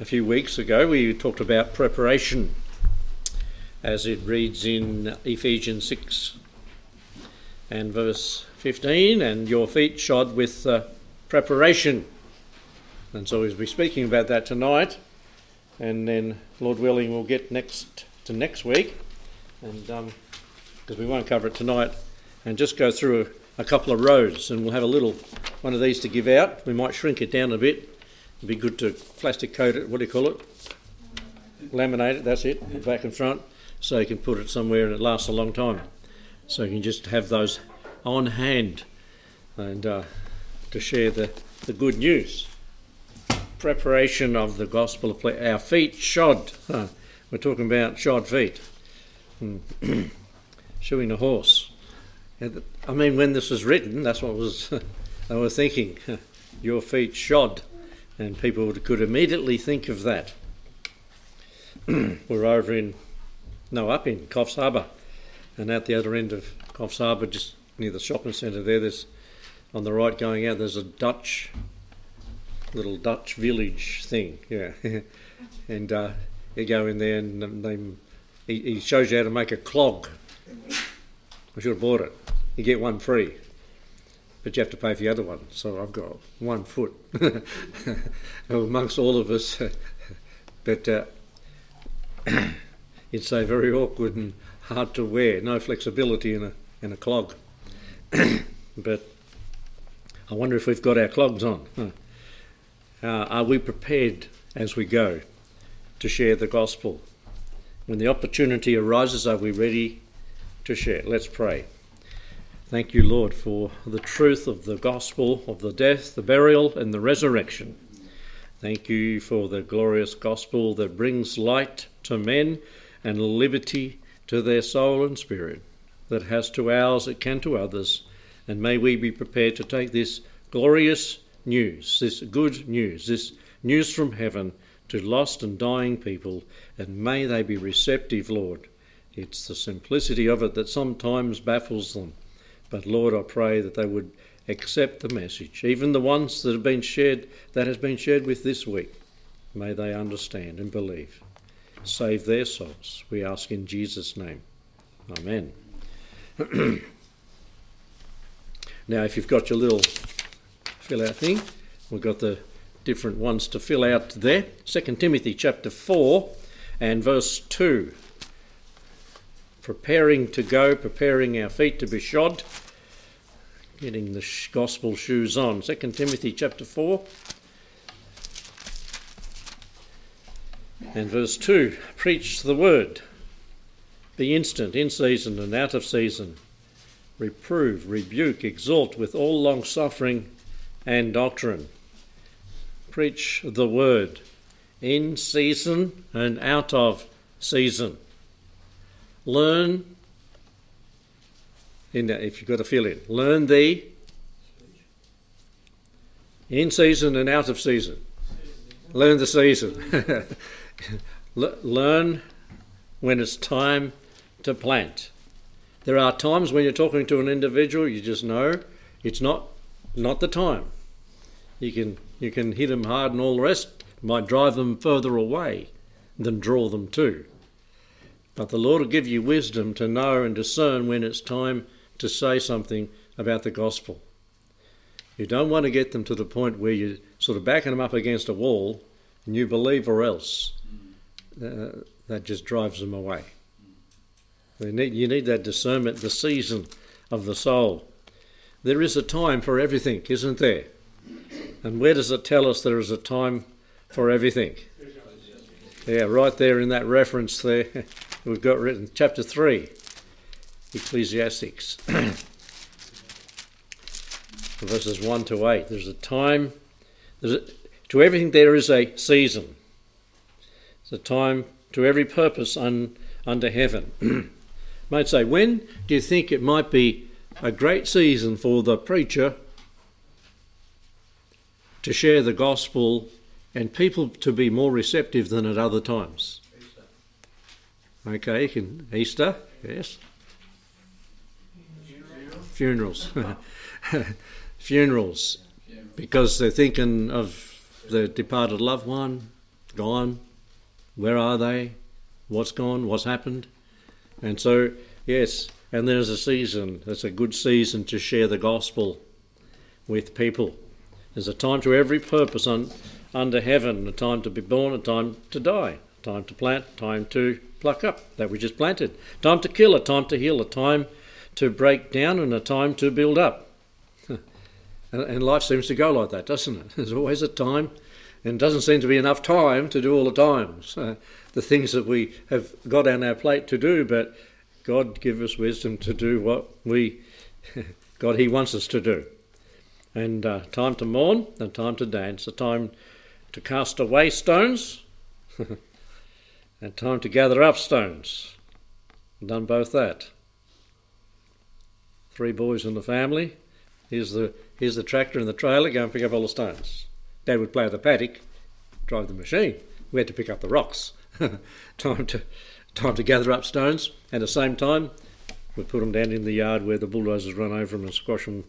A few weeks ago, we talked about preparation as it reads in Ephesians 6 and verse 15, and your feet shod with uh, preparation. And so we'll be speaking about that tonight, and then, Lord willing, we'll get next to next week, and because um, we won't cover it tonight, and just go through a, a couple of rows, and we'll have a little one of these to give out. We might shrink it down a bit. It'd be good to plastic coat it. What do you call it? Laminate it. That's it. Back and front, so you can put it somewhere and it lasts a long time. So you can just have those on hand, and uh, to share the, the good news. Preparation of the gospel of our feet shod. Huh. We're talking about shod feet. Shoeing a horse. I mean, when this was written, that's what was they were thinking. Your feet shod, and people could immediately think of that. we're over in, no, up in Coffs Harbour, and at the other end of Coffs Harbour, just near the shopping centre there, there's on the right going out, there's a Dutch, little Dutch village thing, yeah, and uh, you go in there and they, he, he shows you how to make a clog. I should have bought it. You get one free but you have to pay for the other one. So I've got one foot amongst all of us. but uh, it's so very awkward and hard to wear. No flexibility in a in a clog. but I wonder if we've got our clogs on. Uh, are we prepared as we go to share the gospel? When the opportunity arises, are we ready to share? Let's pray. Thank you, Lord, for the truth of the gospel of the death, the burial, and the resurrection. Thank you for the glorious gospel that brings light to men and liberty to their soul and spirit, that has to ours, it can to others. And may we be prepared to take this glorious news, this good news, this news from heaven to lost and dying people, and may they be receptive, Lord. It's the simplicity of it that sometimes baffles them. But Lord, I pray that they would accept the message, even the ones that have been shared, that has been shared with this week. May they understand and believe. Save their souls. We ask in Jesus' name. Amen. now, if you've got your little fill out thing, we've got the different ones to fill out there. 2 Timothy chapter 4 and verse 2 preparing to go, preparing our feet to be shod getting the gospel shoes on. 2 Timothy chapter 4 and verse 2 Preach the word, be instant, in season and out of season. Reprove, rebuke, exhort with all long suffering and doctrine. Preach the word in season and out of season. Learn in that, if you've got to fill in. Learn the in season and out of season. Learn the season. Learn when it's time to plant. There are times when you're talking to an individual, you just know it's not not the time. You can you can hit them hard and all the rest might drive them further away than draw them to. But the Lord will give you wisdom to know and discern when it's time to say something about the gospel. You don't want to get them to the point where you're sort of backing them up against a wall and you believe or else. Uh, that just drives them away. Need, you need that discernment, the season of the soul. There is a time for everything, isn't there? And where does it tell us there is a time for everything? Yeah, right there in that reference there, we've got written chapter 3. Ecclesiastes, verses 1 to 8. There's a time, there's a, to everything there is a season. It's a time to every purpose un, under heaven. might say, when do you think it might be a great season for the preacher to share the gospel and people to be more receptive than at other times? Okay, can, Easter, yes funerals. funerals. Because they're thinking of the departed loved one, gone? Where are they? What's gone? What's happened? And so, yes, and there's a season. It's a good season to share the gospel with people. There's a time to every purpose on, under heaven, a time to be born, a time to die, time to plant, time to pluck up that we just planted, time to kill, a time to heal, a time to break down, and a time to build up. and life seems to go like that, doesn't it? There's always a time, and doesn't seem to be enough time to do all the times, uh, the things that we have got on our plate to do, but God give us wisdom to do what we, God, He wants us to do. And uh, time to mourn and time to dance, a time to cast away stones and time to gather up stones. Done both that. Three boys in the family. Here's the here's the tractor and the trailer. Go and pick up all the stones. Dad would plough the paddock, drive the machine. We had to pick up the rocks. time to time to gather up stones. At the same time, we put them down in the yard where the bulldozers run over them and squash them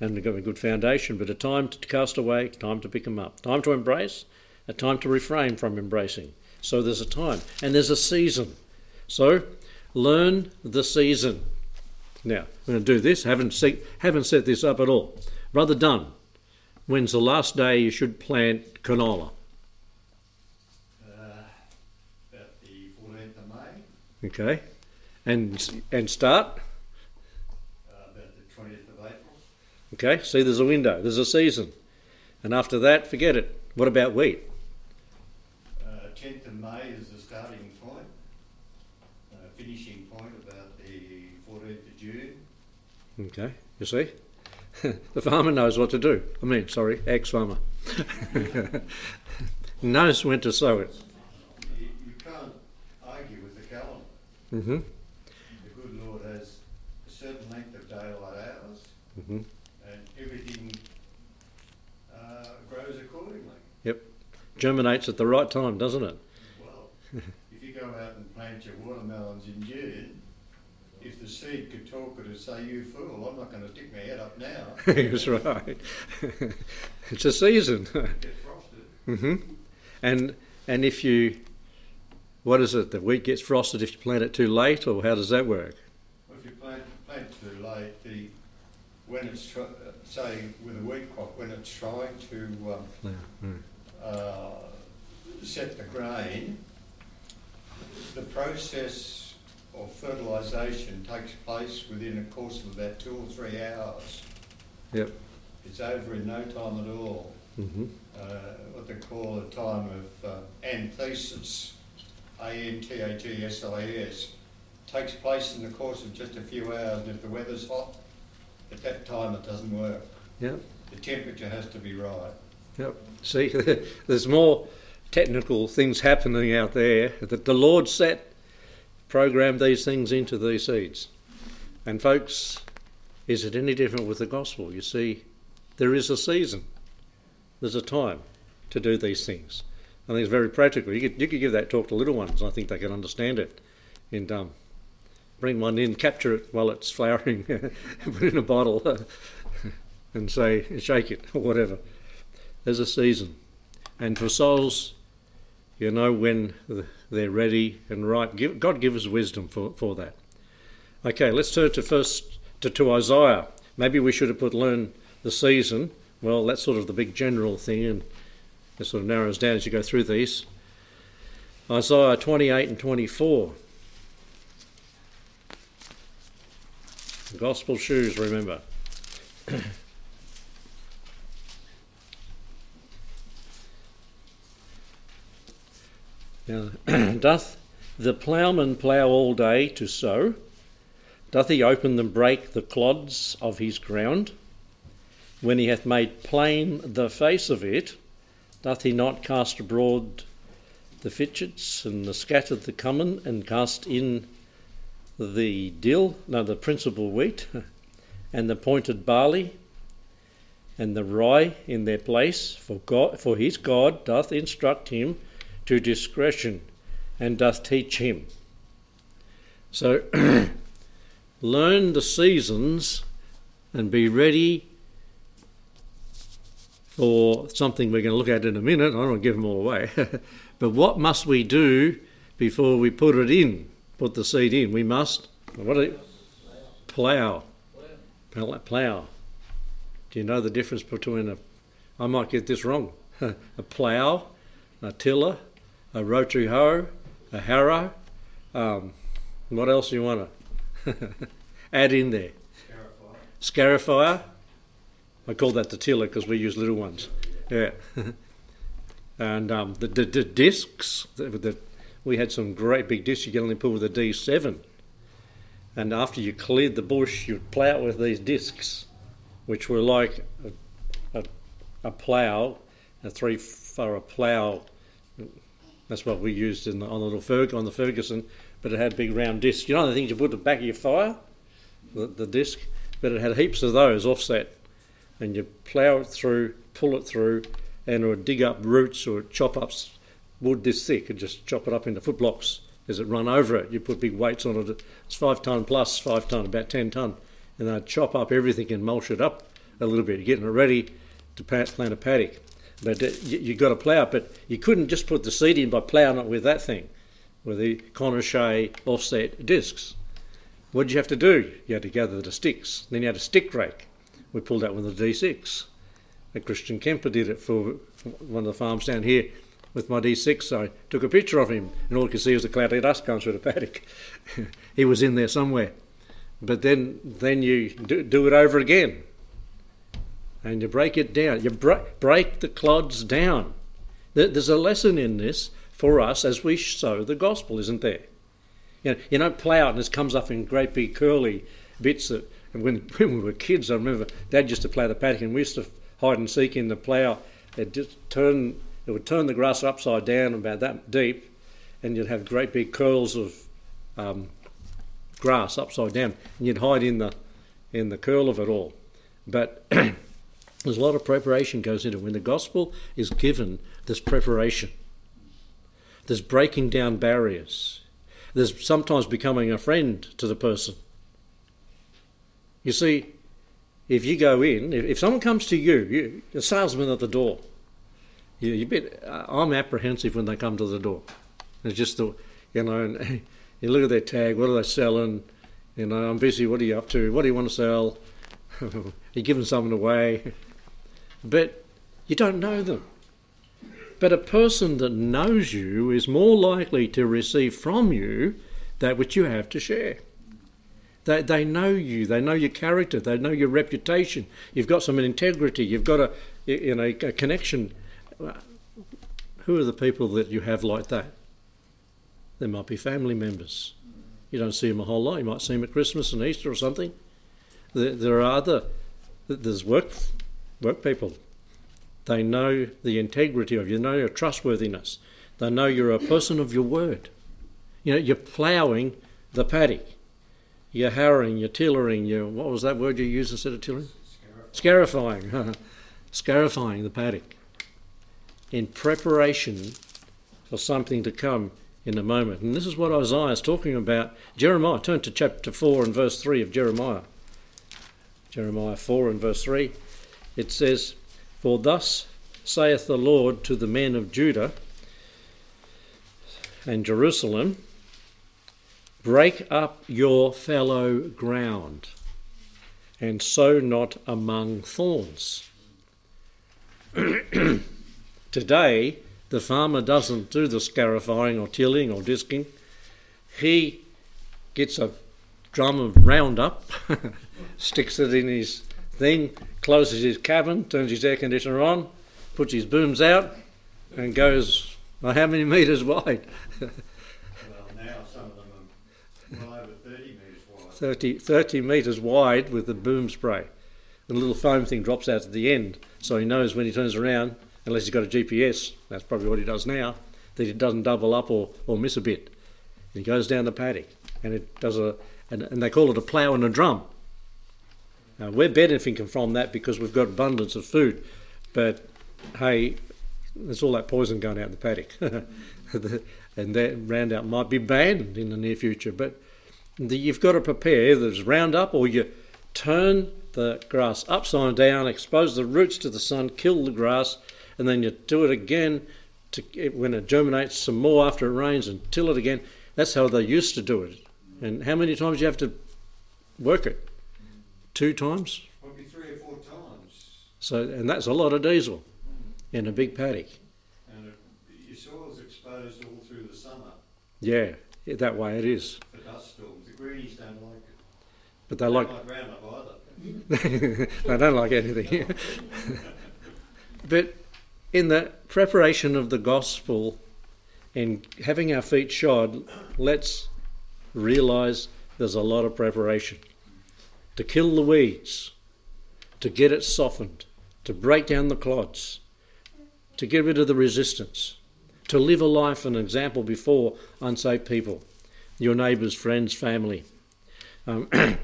and give a good foundation. But a time to cast away, time to pick them up, time to embrace, a time to refrain from embracing. So there's a time and there's a season. So learn the season. Now, I'm going to do this. Haven't, haven't set this up at all. Brother Dunn, when's the last day you should plant canola? Okay. And and start? Uh, about the 20th of April. Okay, see, there's a window, there's a season. And after that, forget it. What about wheat? Uh, 10th of May is the starting point. Uh, finishing point about the 14th of June. Okay, you see? the farmer knows what to do. I mean, sorry, ex farmer. knows when to sow it. You, you can't argue with the calendar. Mm-hmm. The good Lord has a certain length of daylight hours, mm-hmm. and everything uh, grows accordingly. Yep, germinates at the right time, doesn't it? Well, if you go out and plant your watermelons in June, if the seed could talk, it would say, "You fool! I'm not going to stick my head up now." That's right. it's a season. Mm-hmm. And and if you what is it? The wheat gets frosted if you plant it too late, or how does that work? Well, if you plant, plant too late, the when it's try, say with a wheat crop, when it's trying to um, yeah. mm. Uh, set the grain, the process of fertilisation takes place within a course of about two or three hours. Yep. It's over in no time at all. Mm-hmm. Uh, what they call a time of uh, anthesis. A-N-T-H-E-S-I-S, takes place in the course of just a few hours, and if the weather's hot, at that time it doesn't work. Yep. The temperature has to be right. Yep. See, there's more technical things happening out there that the Lord set, programmed these things into these seeds. And folks, is it any different with the gospel? You see, there is a season, there's a time to do these things. I think it's very practical. You could, you could give that talk to little ones. I think they can understand it. And um, bring one in, capture it while it's flowering, put it in a bottle, and say, shake it or whatever. There's a season. And for souls, you know when they're ready and ripe, God give us wisdom for, for that. Okay, let's turn to first to, to Isaiah. Maybe we should have put learn the season. Well, that's sort of the big general thing, and it sort of narrows down as you go through these. Isaiah 28 and 24. Gospel shoes, remember. now, doth the ploughman plough all day to sow? Doth he open and break the clods of his ground? When he hath made plain the face of it, Doth he not cast abroad the fitchets and the scattered the cummin and cast in the dill, no, the principal wheat, and the pointed barley and the rye in their place? For God, for his God doth instruct him to discretion and doth teach him. So learn the seasons and be ready for something we're going to look at in a minute. I don't want to give them all away. but what must we do before we put it in, put the seed in? We must, what it? Plough. Plough. Do you know the difference between a, I might get this wrong, a plough, a tiller, a rotary hoe, a harrow? Um, what else do you want to add in there? Scarifier. I call that the tiller because we use little ones. Yeah. and um, the, the, the, discs, the, the, we had some great big discs you could only pull with a D7. And after you cleared the bush, you'd plough with these discs, which were like a, a, a plough, a three furrow plough. That's what we used in the, on the little Ferg, on the Ferguson, but it had big round discs. You know the things you put at the back of your fire, the, the disc, but it had heaps of those offset, and you plough it through, pull it through, and it would dig up roots or chop up wood this thick and just chop it up into foot blocks as it run over it. You put big weights on it. It's five ton plus, five ton, about ten ton, and they'd chop up everything and mulch it up a little bit, getting it ready to plant a paddock. But uh, you, you got to plough it, but you couldn't just put the seed in by ploughing it with that thing, with the Connor Shea offset discs. What did you have to do? You had to gather the sticks. Then you had a stick rake. We pulled that with a D6. A Christian Kemper did it for one of the farms down here with my D6. I took a picture of him, and all you could see was cloud of dust going through the paddock. he was in there somewhere. But then, then you do, do, it over again, and you break it down. You break, break the clods down. There's a lesson in this for us as we sow the gospel, isn't there? You know, you don't plough it and it comes up in great big curly bits that when, when we were kids, I remember Dad used to plough the paddock and we used to hide and seek in the plough. It just turn it would turn the grass upside down about that deep, and you'd have great big curls of um, grass upside down, and you'd hide in the in the curl of it all. But there's a lot of preparation goes into it. When the gospel is given, there's preparation. There's breaking down barriers. There's sometimes becoming a friend to the person. You see, if you go in, if, if someone comes to you, you, a salesman at the door, you, you bit, I'm apprehensive when they come to the door. It's just the, you know, and you look at their tag, what are they selling? You know, I'm busy, what are you up to? What do you want to sell? You're giving something away. But you don't know them. But a person that knows you is more likely to receive from you that which you have to share. They, they know you, they know your character, they know your reputation. You've got some integrity, you've got a, you know, a connection who are the people that you have like that? There might be family members. You don't see them a whole lot. You might see them at Christmas and Easter or something. There, there are other, there's work, work people. They know the integrity of you, know your trustworthiness. They know you're a person of your word. You know, you're ploughing the paddock. You're harrowing, you're tillering, you're, what was that word you used instead of tillering? Scarifying. Scarifying the paddock in preparation for something to come in a moment. And this is what Isaiah is talking about. Jeremiah, turn to chapter 4 and verse 3 of Jeremiah. Jeremiah 4 and verse 3. It says, For thus saith the Lord to the men of Judah and Jerusalem, Break up your fallow ground, and sow not among thorns. Today, the farmer doesn't do the scarifying or tilling or disking. He gets a drum of Roundup, sticks it in his thing, closes his cabin, turns his air conditioner on, puts his booms out, and goes well, how many metres wide? well, now some of them are well over 30 metres wide. 30, 30 metres wide with the boom spray. The little foam thing drops out at the end, so he knows when he turns around unless he's got a GPS, that's probably what he does now, that it doesn't double up or, or miss a bit. And he goes down the paddock and it does a, and, and they call it a plough and a drum. Now, we're benefiting from that because we've got abundance of food, but hey, there's all that poison going out in the paddock. and that Roundup might be banned in the near future, but you've got to prepare. Either There's Roundup, or you turn the grass upside down, expose the roots to the sun, kill the grass, and then you do it again to, when it germinates some more after it rains and till it again. That's how they used to do it. And how many times you have to work it? Two times? Probably three or four times. So, and that's a lot of diesel in a big paddock. And it, your soil's exposed all through the summer Yeah, that way it is. for dust storms. The greenies don't like it. But they like don't like Roundup either. they don't like anything. but in the preparation of the gospel and having our feet shod, let's realize there's a lot of preparation to kill the weeds, to get it softened, to break down the clods, to get rid of the resistance, to live a life an example before unsaved people, your neighbours, friends, family. Um,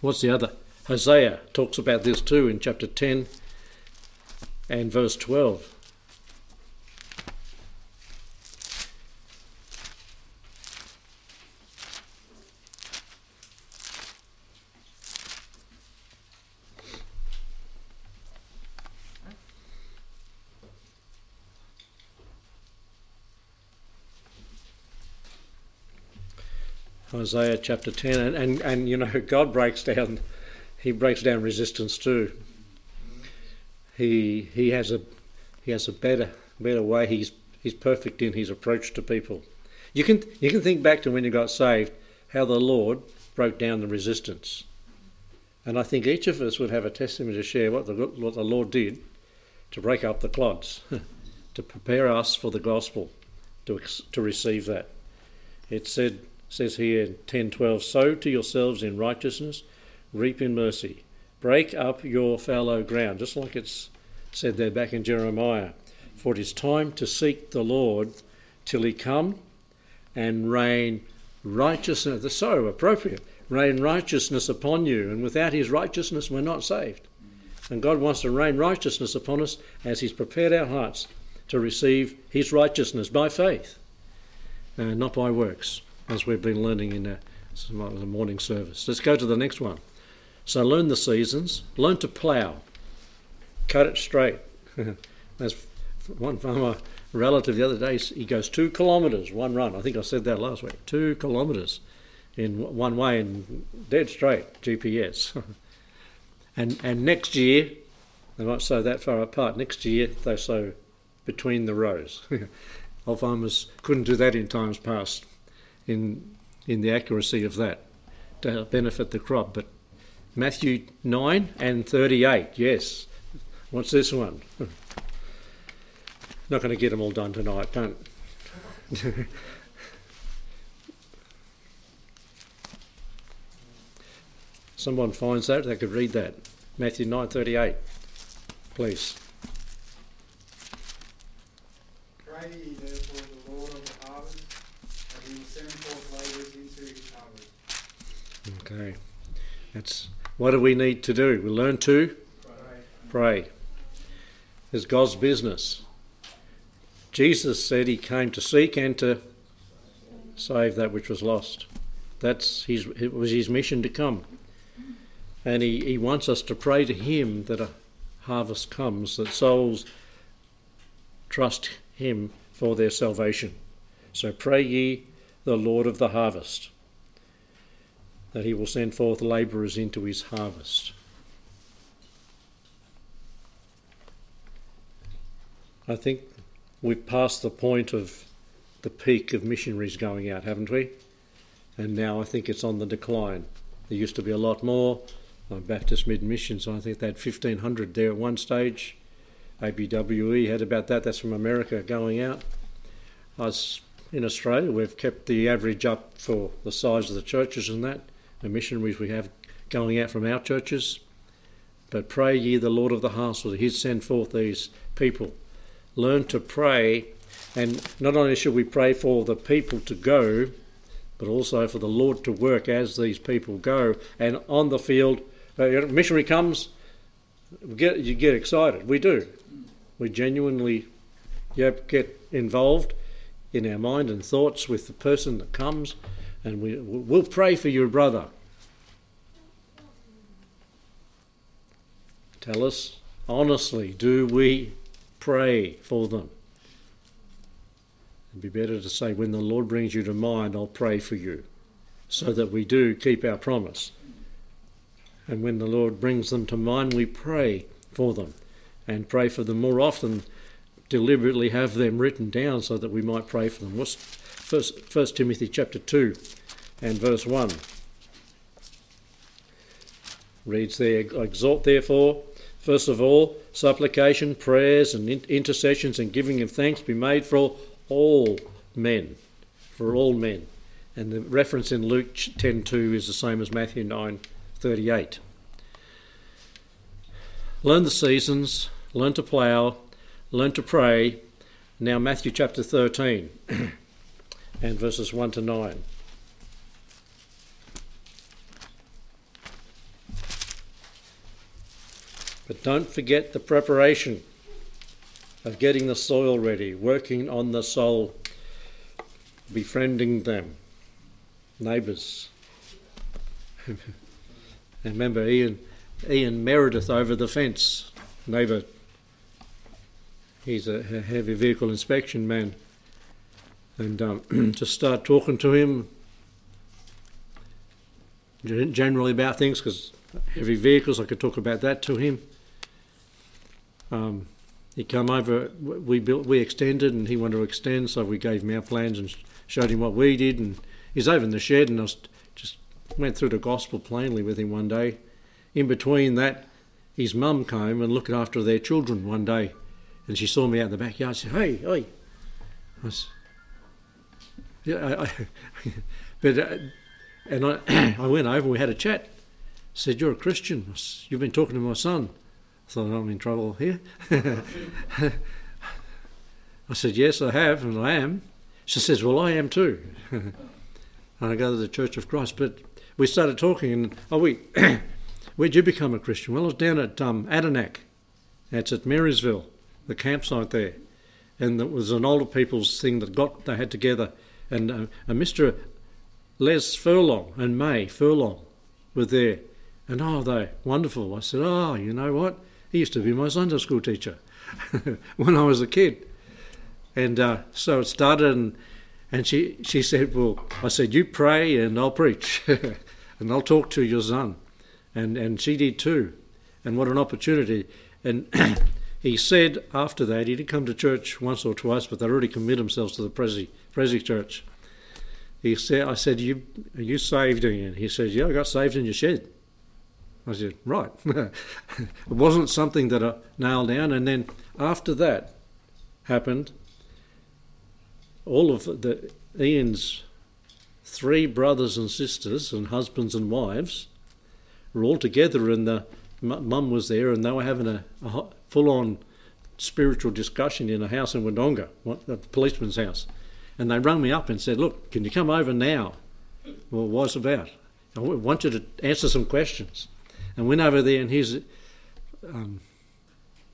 what's the other? Hosea talks about this too in chapter 10 and verse 12. Isaiah chapter 10, and, and, and you know, God breaks down, He breaks down resistance too. He, he has a he has a better better way. He's he's perfect in his approach to people. You can you can think back to when you got saved, how the Lord broke down the resistance, and I think each of us would have a testimony to share what the what the Lord did to break up the clods, to prepare us for the gospel, to to receive that. It said says here in 10:12, sow to yourselves in righteousness, reap in mercy. Break up your fallow ground, just like it's said there back in Jeremiah. For it is time to seek the Lord till he come and rain righteousness. The so appropriate. Rain righteousness upon you, and without his righteousness, we're not saved. And God wants to rain righteousness upon us as he's prepared our hearts to receive his righteousness by faith, not by works, as we've been learning in the, morning service. Let's go to the next one. So learn the seasons, learn to plough, cut it straight. As one farmer relative the other day, he goes two kilometres one run. I think I said that last week. Two kilometres in one way and dead straight GPS. and and next year, they might sow that far apart. Next year they sow between the rows. Old farmers couldn't do that in times past, in in the accuracy of that to benefit the crop, but Matthew 9 and 38. Yes. What's this one? Not going to get them all done tonight, don't. Someone finds that, they could read that. Matthew 9:38. Please. Pray ye therefore the Lord of the harvest, that he will send forth labourers into his harvest. Okay. That's what do we need to do? We learn to Pray. pray. It's God's business. Jesus said he came to seek and to save that which was lost. That's his, it was his mission to come. And he, he wants us to pray to him that a harvest comes, that souls trust him for their salvation. So pray ye the Lord of the harvest that he will send forth labourers into his harvest. I think we've passed the point of the peak of missionaries going out, haven't we? And now I think it's on the decline. There used to be a lot more. Uh, Baptist Mid Missions, I think they had 1,500 there at one stage. ABWE had about that. That's from America going out. Us in Australia, we've kept the average up for the size of the churches and that the missionaries we have going out from our churches. But pray ye the Lord of the house, that he send forth these people. Learn to pray, and not only should we pray for the people to go, but also for the Lord to work as these people go. And on the field, uh, a missionary comes, get, you get excited. We do. We genuinely yep, get involved in our mind and thoughts with the person that comes and we, we'll pray for your brother. Tell us honestly, do we pray for them? It'd be better to say, when the Lord brings you to mind, I'll pray for you, so that we do keep our promise. And when the Lord brings them to mind, we pray for them and pray for them more often, deliberately have them written down so that we might pray for them. What's first, first Timothy chapter 2 and verse 1 reads there, Exhort therefore, first of all, supplication, prayers, and intercessions and giving of thanks be made for all men. For all men. And the reference in Luke 10.2 is the same as Matthew 9.38. Learn the seasons, learn to plough, learn to pray. Now Matthew chapter 13 and verses 1 to 9. But don't forget the preparation of getting the soil ready, working on the soul, befriending them, neighbours. remember Ian, Ian Meredith over the fence, neighbour. He's a heavy vehicle inspection man. And um, just start talking to him generally about things because heavy vehicles, I could talk about that to him. Um, he come over. We built, we extended, and he wanted to extend, so we gave him our plans and showed him what we did. And he's over in the shed, and I just went through the gospel plainly with him one day. In between that, his mum came and looked after their children one day, and she saw me out in the backyard. She said, "Hey, hey," I yeah, I, I but uh, and I, I went over. We had a chat. said, "You're a Christian. You've been talking to my son." thought I'm in trouble here. I said, Yes, I have, and I am. She says, Well, I am too. and I go to the Church of Christ. But we started talking, and oh, we, where'd you become a Christian? Well, I was down at um. That's at Marysville, the campsite there. And it was an older people's thing that got they had together. And, uh, and Mr. Les Furlong and May Furlong were there. And oh, they wonderful. I said, Oh, you know what? He used to be my Sunday school teacher when I was a kid. And uh, so it started, and, and she, she said, Well, I said, You pray and I'll preach, and I'll talk to your son. And, and she did too. And what an opportunity. And he said after that, he did come to church once or twice, but they'd already committed themselves to the Prezi, Prezi church. He said, I said, you, Are you saved again? He said, Yeah, I got saved in your shed. I said, right. it wasn't something that I nailed down. And then after that happened, all of the Ian's three brothers and sisters and husbands and wives were all together, and the mum was there, and they were having a, a full-on spiritual discussion in a house in Wodonga, the policeman's house. And they rung me up and said, "Look, can you come over now?" Well, what's about? I want you to answer some questions and went over there, and here's um,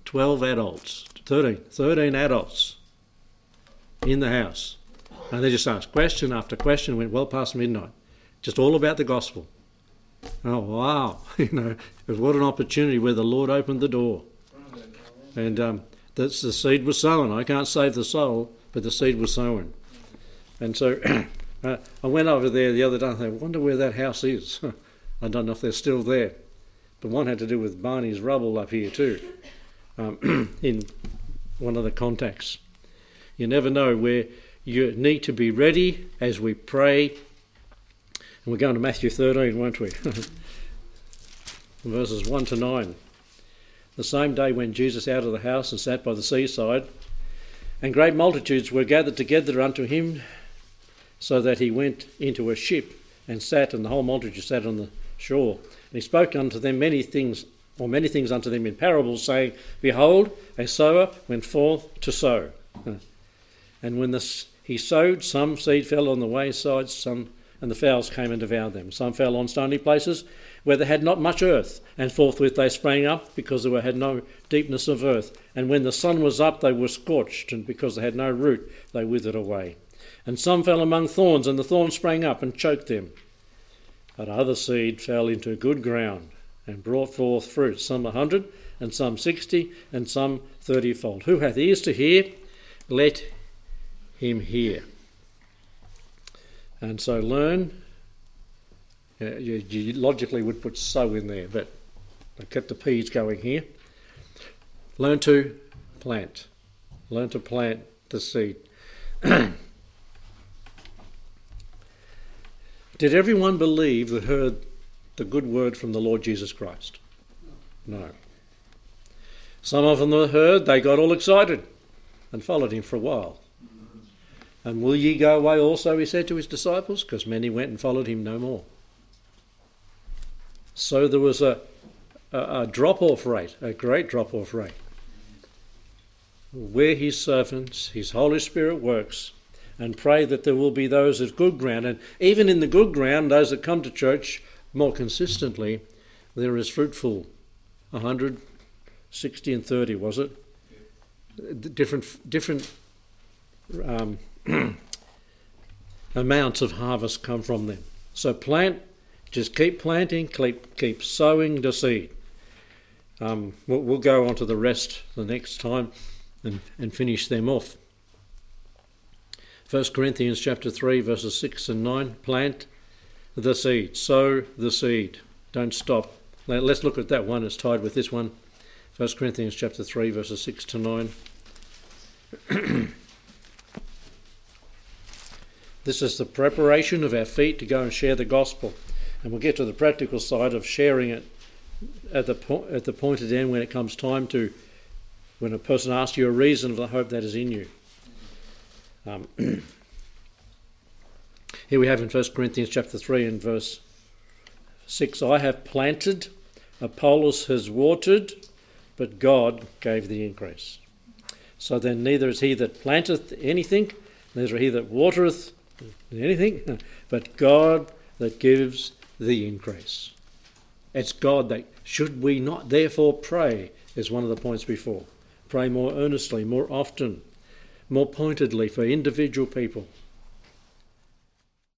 12 adults, 13, 13 adults in the house. And they just asked question after question, went well past midnight, just all about the gospel. Oh, wow. you know, it was what an opportunity where the Lord opened the door. And um, that's the seed was sown. I can't save the soul, but the seed was sown. And so uh, I went over there the other day and I wonder where that house is. I don't know if they're still there but one had to do with Barney's rubble up here too, um, in one of the contacts. You never know where you need to be ready as we pray. And we're going to Matthew 13, won't we? Verses 1 to 9. The same day went Jesus out of the house and sat by the seaside, and great multitudes were gathered together unto him, so that he went into a ship and sat, and the whole multitude sat on the shore. And he spoke unto them many things, or many things unto them in parables, saying, Behold, a sower went forth to sow. And when the, he sowed, some seed fell on the wayside, some, and the fowls came and devoured them. Some fell on stony places where they had not much earth, and forthwith they sprang up, because they had no deepness of earth. And when the sun was up, they were scorched, and because they had no root, they withered away. And some fell among thorns, and the thorns sprang up and choked them. But other seed fell into good ground and brought forth fruit, some a hundred, and some sixty, and some thirtyfold. Who hath ears to hear, let him hear. And so learn. Uh, you, you logically would put sow in there, but I kept the P's going here. Learn to plant. Learn to plant the seed. Did everyone believe that heard the good word from the Lord Jesus Christ? No. Some of them heard, they got all excited and followed him for a while. And will ye go away also, he said to his disciples? Because many went and followed him no more. So there was a, a, a drop off rate, a great drop off rate. Where his servants, his Holy Spirit works, and pray that there will be those of good ground. And even in the good ground, those that come to church more consistently, there is fruitful. 160 and 30, was it? Different, different um, amounts of harvest come from them. So plant, just keep planting, keep, keep sowing the seed. Um, we'll, we'll, go on to the rest the next time and, and finish them off. 1 Corinthians chapter 3 verses 6 and 9 plant the seed sow the seed. Don't stop. Let's look at that one. It's tied with this one. 1 Corinthians chapter 3 verses 6 to 9 This is the preparation of our feet to go and share the gospel. And we'll get to the practical side of sharing it at the, po- at the pointed end when it comes time to, when a person asks you a reason of the hope that is in you. Um, here we have in 1 Corinthians chapter 3 and verse 6 I have planted, Apollos has watered, but God gave the increase. So then neither is he that planteth anything, neither he that watereth anything, but God that gives the increase. It's God that, should we not therefore pray, is one of the points before. Pray more earnestly, more often, more pointedly for individual people.